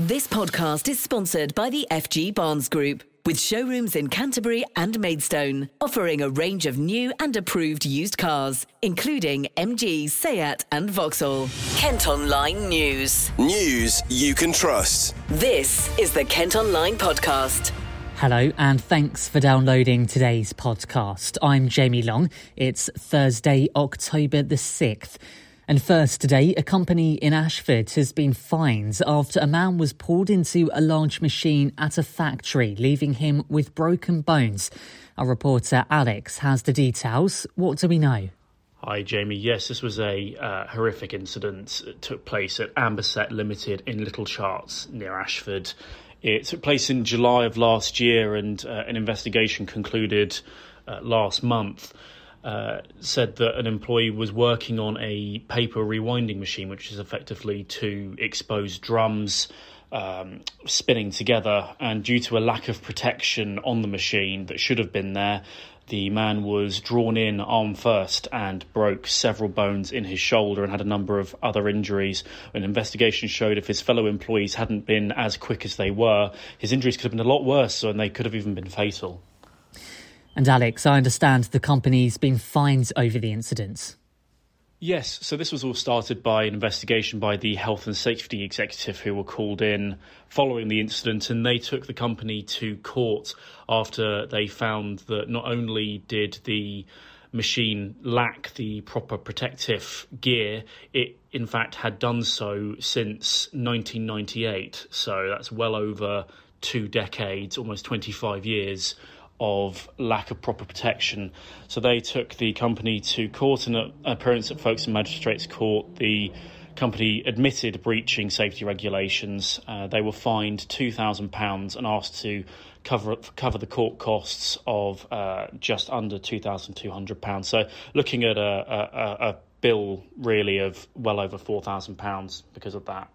This podcast is sponsored by the FG Barnes Group, with showrooms in Canterbury and Maidstone, offering a range of new and approved used cars, including MG, Seat, and Vauxhall. Kent Online News. News you can trust. This is the Kent Online Podcast. Hello, and thanks for downloading today's podcast. I'm Jamie Long. It's Thursday, October the 6th. And first today, a company in Ashford has been fined after a man was pulled into a large machine at a factory, leaving him with broken bones. Our reporter Alex has the details. What do we know? Hi, Jamie. Yes, this was a uh, horrific incident. It took place at Amberset Limited in Little Charts near Ashford. It took place in July of last year, and uh, an investigation concluded uh, last month. Uh, said that an employee was working on a paper rewinding machine, which is effectively two exposed drums um, spinning together. And due to a lack of protection on the machine that should have been there, the man was drawn in arm first and broke several bones in his shoulder and had a number of other injuries. An investigation showed if his fellow employees hadn't been as quick as they were, his injuries could have been a lot worse and they could have even been fatal. And Alex, I understand the company's been fined over the incident. Yes, so this was all started by an investigation by the health and safety executive who were called in following the incident, and they took the company to court after they found that not only did the machine lack the proper protective gear, it in fact had done so since 1998. So that's well over two decades, almost 25 years of lack of proper protection. So they took the company to court and appearance at Folkestone Magistrates Court. The company admitted breaching safety regulations. Uh, they were fined £2,000 and asked to cover cover the court costs of uh, just under £2,200. So looking at a, a, a bill really of well over £4,000 because of that.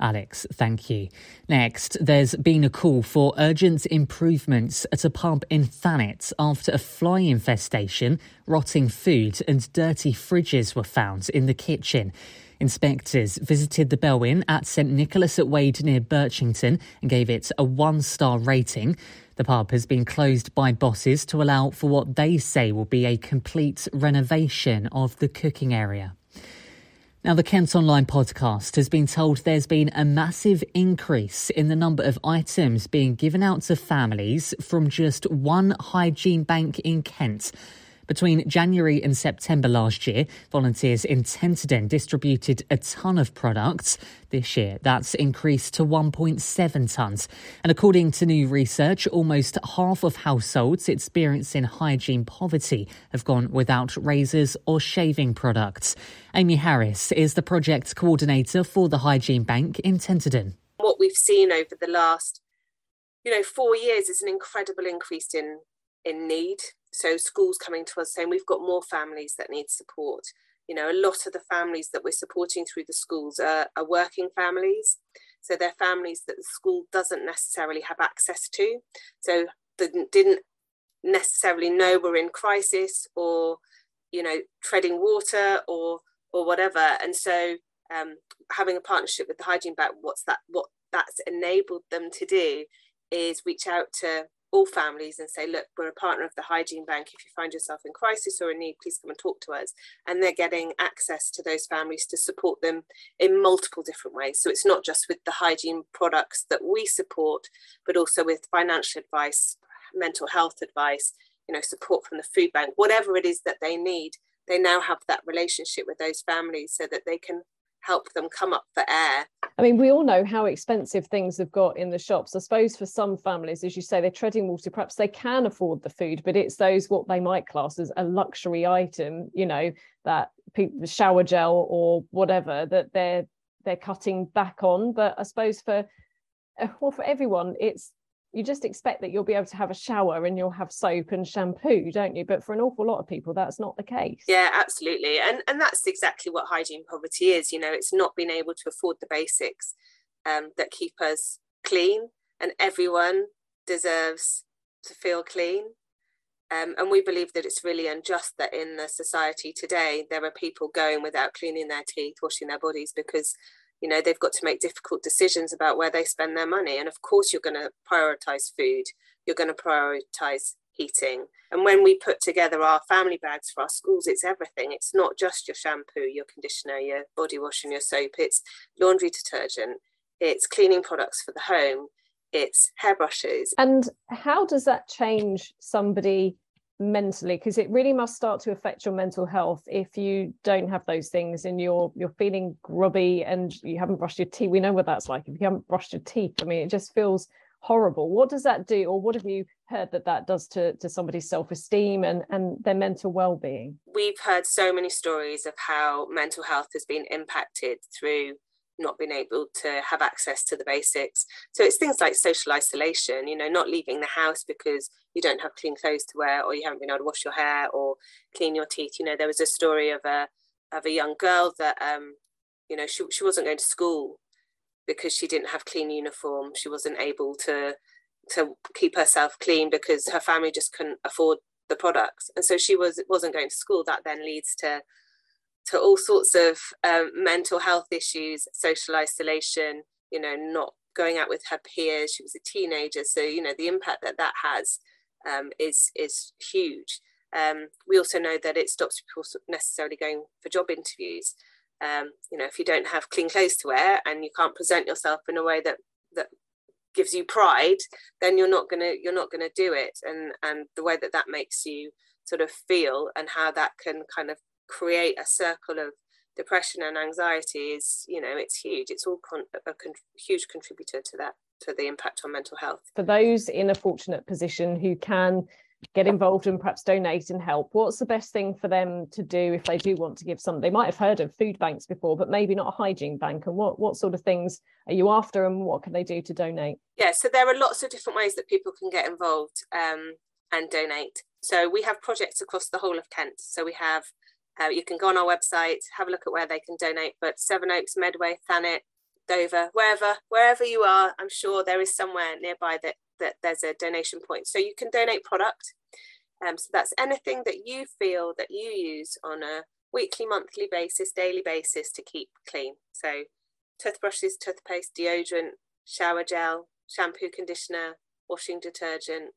Alex, thank you. Next, there's been a call for urgent improvements at a pub in Thanet after a fly infestation, rotting food, and dirty fridges were found in the kitchen. Inspectors visited the Bell Inn at St Nicholas at Wade near Birchington and gave it a one star rating. The pub has been closed by bosses to allow for what they say will be a complete renovation of the cooking area. Now, the Kent Online podcast has been told there's been a massive increase in the number of items being given out to families from just one hygiene bank in Kent. Between January and September last year, volunteers in Tenterden distributed a ton of products. This year, that's increased to 1.7 tonnes. And according to new research, almost half of households experiencing hygiene poverty have gone without razors or shaving products. Amy Harris is the project coordinator for the Hygiene Bank in Tenterden. What we've seen over the last, you know, four years is an incredible increase in in need so schools coming to us saying we've got more families that need support. You know a lot of the families that we're supporting through the schools are, are working families. So they're families that the school doesn't necessarily have access to. So didn't, didn't necessarily know we're in crisis or you know treading water or or whatever. And so um, having a partnership with the hygiene bank what's that what that's enabled them to do is reach out to all families and say, look, we're a partner of the Hygiene Bank. If you find yourself in crisis or in need, please come and talk to us. And they're getting access to those families to support them in multiple different ways. So it's not just with the hygiene products that we support, but also with financial advice, mental health advice, you know, support from the food bank, whatever it is that they need. They now have that relationship with those families so that they can help them come up for air. I mean, we all know how expensive things have got in the shops. I suppose for some families, as you say, they're treading water, perhaps they can afford the food, but it's those what they might class as a luxury item, you know, that shower gel or whatever that they're they're cutting back on. But I suppose for uh, well, for everyone, it's you just expect that you'll be able to have a shower and you'll have soap and shampoo don't you? But for an awful lot of people that's not the case. Yeah absolutely. And and that's exactly what hygiene poverty is you know it's not being able to afford the basics um, that keep us clean and everyone deserves to feel clean. Um, and we believe that it's really unjust that in the society today there are people going without cleaning their teeth washing their bodies because you know they've got to make difficult decisions about where they spend their money. And of course you're going to prioritize food. You're going to prioritize heating and when we put together our family bags for our schools it's everything. It's not just your shampoo your conditioner your body wash and your soap. It's laundry detergent. It's cleaning products for the home. It's hairbrushes and how does that change somebody mentally because it really must start to affect your mental health if you don't have those things and you're you're feeling grubby and you haven't brushed your teeth. We know what that's like. If you haven't brushed your teeth i mean it just feels horrible. What does that do or what have you heard that that does to, to somebody's self-esteem and and their mental well-being? We've heard so many stories of how mental health has been impacted through not being able to have access to the basics. So it's things like social isolation, you know, not leaving the house because you don't have clean clothes to wear or you haven't been able to wash your hair or clean your teeth. You know, there was a story of a of a young girl that um, you know, she she wasn't going to school because she didn't have clean uniform. She wasn't able to to keep herself clean because her family just couldn't afford the products. And so she was wasn't going to school. That then leads to to all sorts of um, mental health issues, social isolation, you know, not going out with her peers. She was a teenager, so you know the impact that that has um, is is huge. Um, we also know that it stops people necessarily going for job interviews. Um, you know, if you don't have clean clothes to wear and you can't present yourself in a way that that gives you pride, then you're not gonna you're not gonna do it. And and the way that that makes you sort of feel and how that can kind of create a circle of depression and anxiety is you know it's huge. It's all con- a con- huge contributor to that to the impact on mental health. For those in a fortunate position who can get involved and perhaps donate and help what's the best thing for them to do if they do want to give some? They might have heard of food banks before but maybe not a hygiene bank. And what what sort of things are you after and what can they do to donate? Yeah so there are lots of different ways that people can get involved um, and donate. So we have projects across the whole of kent. So we have uh, you can go on our website, have a look at where they can donate. But Sevenoaks, Medway, Thanet, Dover, wherever, wherever you are, I'm sure there is somewhere nearby that that there's a donation point. So you can donate product. Um, so that's anything that you feel that you use on a weekly, monthly basis, daily basis to keep clean. So toothbrushes, toothpaste, deodorant, shower gel, shampoo, conditioner, washing detergent,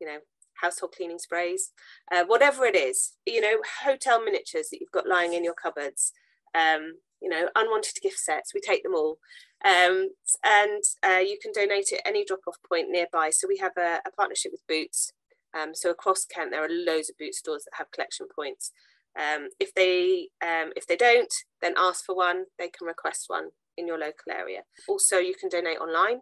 you know, household cleaning sprays, uh, whatever it is, you know, hotel miniatures that you've got lying in your cupboards, um, you know, unwanted gift sets, we take them all. Um, and uh, you can donate at any drop off point nearby. So we have a, a partnership with Boots. Um, so across Kent, there are loads of boot stores that have collection points. Um, if they um, if they don't, then ask for one. They can request one in your local area. Also, you can donate online.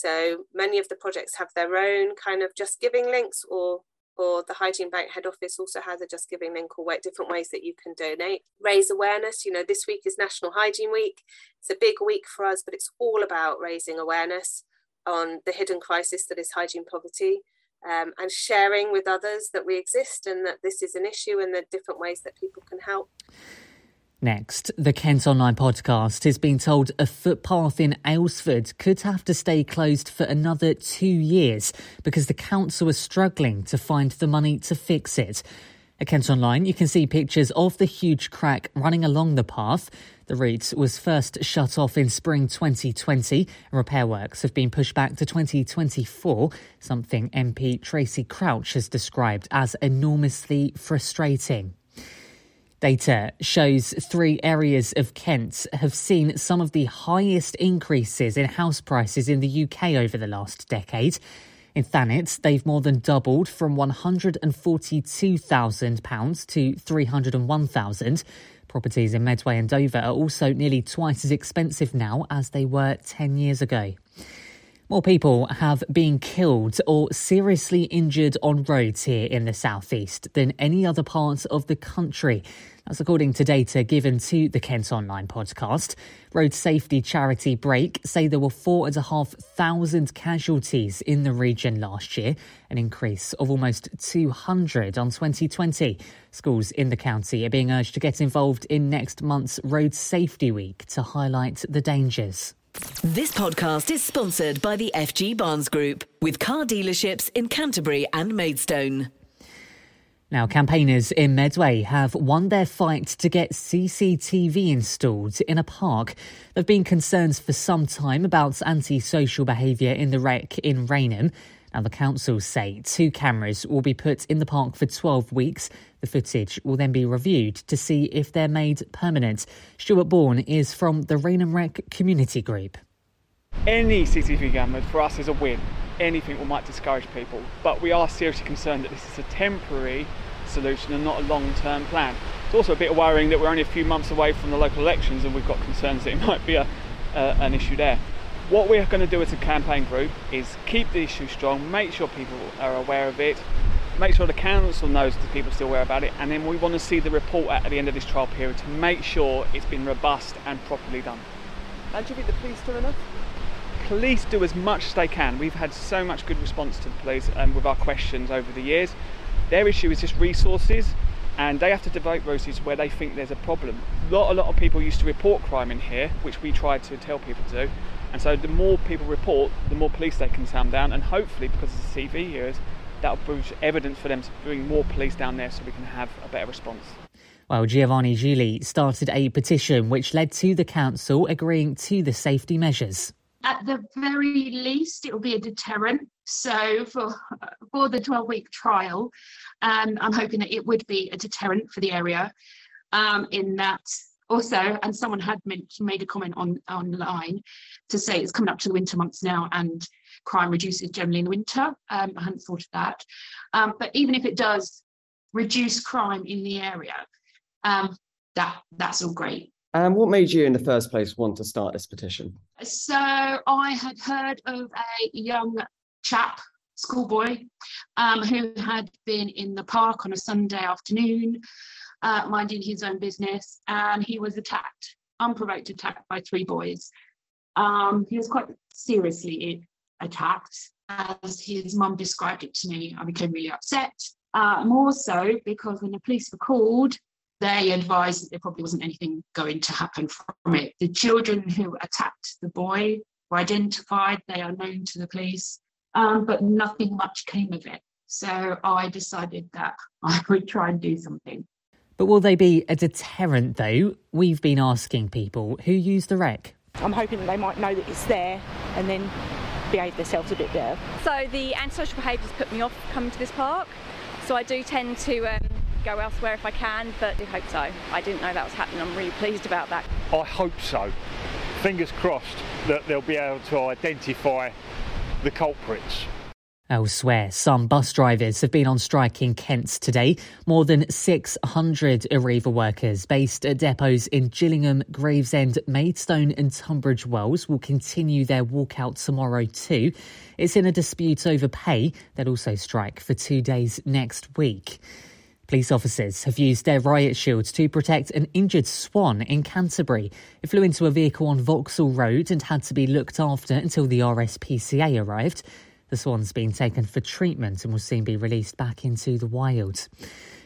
So many of the projects have their own kind of JustGiving links or or the Hygiene Bank head office also has a JustGiving link or different ways that you can donate. Raise awareness. You know, this week is National Hygiene Week. It's a big week for us, but it's all about raising awareness on the hidden crisis that is hygiene poverty um, and sharing with others that we exist and that this is an issue and the different ways that people can help. Next, the Kent Online podcast has been told a footpath in Aylesford could have to stay closed for another two years because the council is struggling to find the money to fix it. At Kent Online, you can see pictures of the huge crack running along the path. The route was first shut off in spring 2020. Repair works have been pushed back to 2024, something MP Tracey Crouch has described as enormously frustrating. Data shows three areas of Kent have seen some of the highest increases in house prices in the UK over the last decade. In Thanet, they've more than doubled from £142,000 to £301,000. Properties in Medway and Dover are also nearly twice as expensive now as they were 10 years ago. More people have been killed or seriously injured on roads here in the southeast than any other part of the country. That's according to data given to the Kent Online podcast. Road safety charity Brake say there were four and a half thousand casualties in the region last year, an increase of almost 200 on 2020. Schools in the county are being urged to get involved in next month's Road Safety Week to highlight the dangers. This podcast is sponsored by the FG Barnes Group, with car dealerships in Canterbury and Maidstone. Now, campaigners in Medway have won their fight to get CCTV installed in a park. There have been concerns for some time about antisocial behaviour in the Rec in Rainham. Now, the council say two cameras will be put in the park for 12 weeks. The footage will then be reviewed to see if they're made permanent. Stuart Bourne is from the Rainham Rec Community Group. Any CCTV camera for us is a win anything that might discourage people. But we are seriously concerned that this is a temporary solution and not a long term plan. It's also a bit worrying that we're only a few months away from the local elections and we've got concerns that it might be a, uh, an issue there. What we're going to do as a campaign group is keep the issue strong, make sure people are aware of it, make sure the council knows that people are still aware about it, and then we want to see the report at the end of this trial period to make sure it's been robust and properly done. And do you think the police do enough? police do as much as they can. We've had so much good response to the police um, with our questions over the years. Their issue is just resources, and they have to devote resources where they think there's a problem. A lot, a lot of people used to report crime in here, which we tried to tell people to do. And so the more people report, the more police they can sound down, and hopefully, because of the TV here, that'll prove evidence for them to bring more police down there so we can have a better response. Well, Giovanni Gigli started a petition which led to the council agreeing to the safety measures at the very least, it will be a deterrent. So for for the 12 week trial, um, I'm hoping that it would be a deterrent for the area. Um, in that also, and someone had made a comment on online to say it's coming up to the winter months now, and crime reduces generally in the winter. Um, I hadn't thought of that, um, but even if it does reduce crime in the area, um, that that's all great. And what made you, in the first place, want to start this petition? So I had heard of a young chap, schoolboy, um, who had been in the park on a Sunday afternoon, uh, minding his own business, and he was attacked, unprovoked attack by three boys. Um, he was quite seriously attacked, as his mum described it to me. I became really upset. Uh, more so because when the police were called, they advised that there probably wasn't anything going to happen from it. The children who attacked the boy were identified, they are known to the police, um, but nothing much came of it. So I decided that I would try and do something. But will they be a deterrent though? We've been asking people who use the Rec. I'm hoping that they might know that it's there and then behave themselves a bit better. So the antisocial behaviours put me off coming to this park. So I do tend to um, go elsewhere if I can, but I hope so. I didn't know that was happening. I'm really pleased about that. I hope so. Fingers crossed that they'll be able to identify the culprits. Elsewhere, some bus drivers have been on strike in Kent today. More than 600 Arriva workers based at depots in Gillingham, Gravesend, Maidstone, and Tunbridge Wells will continue their walkout tomorrow too. It's in a dispute over pay. They'll also strike for two days next week. Police officers have used their riot shields to protect an injured swan in Canterbury. It flew into a vehicle on Vauxhall Road and had to be looked after until the RSPCA arrived. The swan's been taken for treatment and will soon be released back into the wild.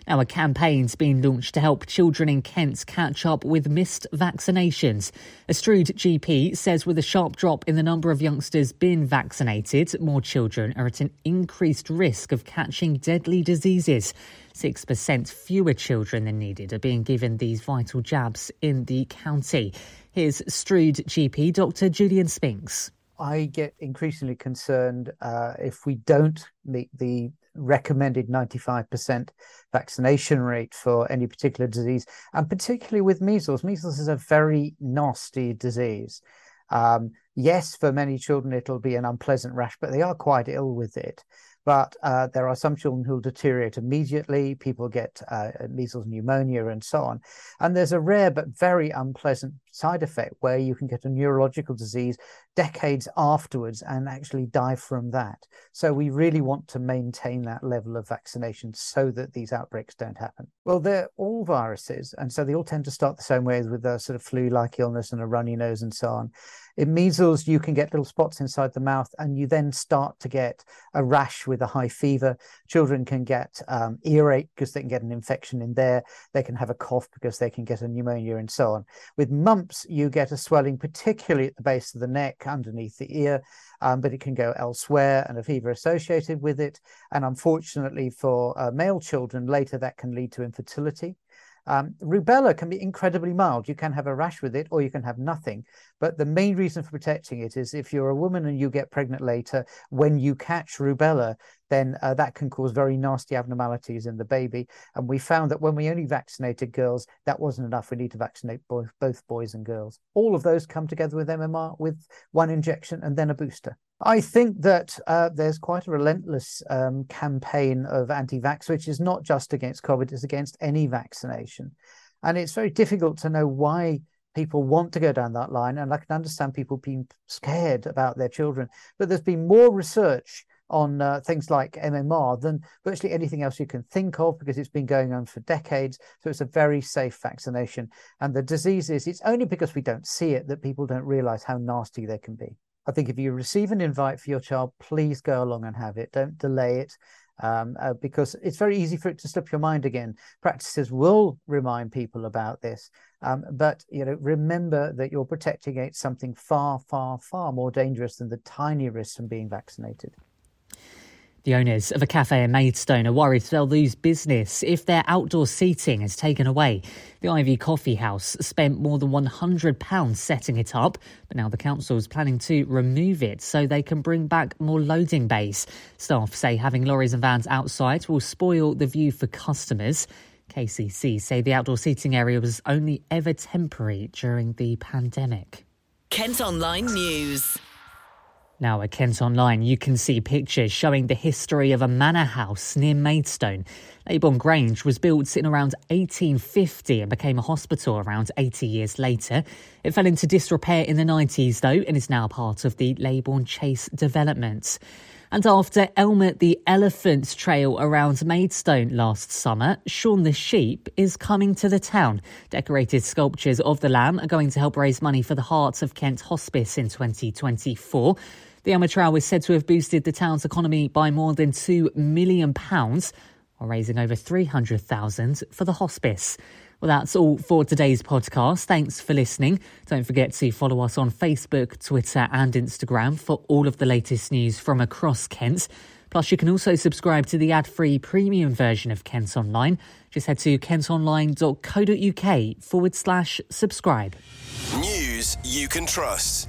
Now, a campaign's been launched to help children in Kent catch up with missed vaccinations. A Strood GP says with a sharp drop in the number of youngsters being vaccinated, more children are at an increased risk of catching deadly diseases. 6% fewer children than needed are being given these vital jabs in the county. Here's Strood GP Dr. Julian Spinks. I get increasingly concerned uh, if we don't meet the recommended 95% vaccination rate for any particular disease, and particularly with measles. Measles is a very nasty disease. Um, yes, for many children, it'll be an unpleasant rash, but they are quite ill with it. But uh, there are some children who will deteriorate immediately. People get uh, measles pneumonia and so on. And there's a rare but very unpleasant side effect where you can get a neurological disease decades afterwards and actually die from that. So we really want to maintain that level of vaccination so that these outbreaks don't happen. Well, they're all viruses, and so they all tend to start the same way with a sort of flu-like illness and a runny nose and so on. In measles, you can get little spots inside the mouth, and you then start to get a rash with a high fever. Children can get um, earache because they can get an infection in there. They can have a cough because they can get a pneumonia and so on. With mumps, you get a swelling, particularly at the base of the neck, underneath the ear, um, but it can go elsewhere and a fever associated with it. And unfortunately, for uh, male children, later that can lead to infertility. Um, rubella can be incredibly mild. You can have a rash with it or you can have nothing. But the main reason for protecting it is if you're a woman and you get pregnant later, when you catch rubella, then uh, that can cause very nasty abnormalities in the baby. And we found that when we only vaccinated girls, that wasn't enough. We need to vaccinate both, both boys and girls. All of those come together with MMR with one injection and then a booster. I think that uh, there's quite a relentless um, campaign of anti vax, which is not just against COVID, it's against any vaccination. And it's very difficult to know why people want to go down that line. And I can understand people being scared about their children. But there's been more research on uh, things like MMR than virtually anything else you can think of because it's been going on for decades. So it's a very safe vaccination. And the disease is, it's only because we don't see it that people don't realize how nasty they can be. I think if you receive an invite for your child, please go along and have it. Don't delay it. Um, uh, because it's very easy for it to slip your mind again. Practices will remind people about this, um, but you know, remember that you're protecting against something far, far, far more dangerous than the tiny risks from being vaccinated. The owners of a cafe in Maidstone are worried they'll lose business if their outdoor seating is taken away. The Ivy Coffee House spent more than £100 setting it up, but now the council is planning to remove it so they can bring back more loading bays. Staff say having lorries and vans outside will spoil the view for customers. KCC say the outdoor seating area was only ever temporary during the pandemic. Kent Online News. Now, at Kent Online, you can see pictures showing the history of a manor house near Maidstone. Leybourne Grange was built in around 1850 and became a hospital around 80 years later. It fell into disrepair in the 90s, though, and is now part of the Leybourne Chase development. And after Elmer the Elephant's trail around Maidstone last summer, Shaun the Sheep is coming to the town. Decorated sculptures of the lamb are going to help raise money for the Hearts of Kent Hospice in 2024. The Elmer trail is said to have boosted the town's economy by more than £2 million, while raising over 300000 for the hospice. Well, that's all for today's podcast. Thanks for listening. Don't forget to follow us on Facebook, Twitter, and Instagram for all of the latest news from across Kent. Plus, you can also subscribe to the ad free premium version of Kent Online. Just head to kentonline.co.uk forward slash subscribe. News you can trust.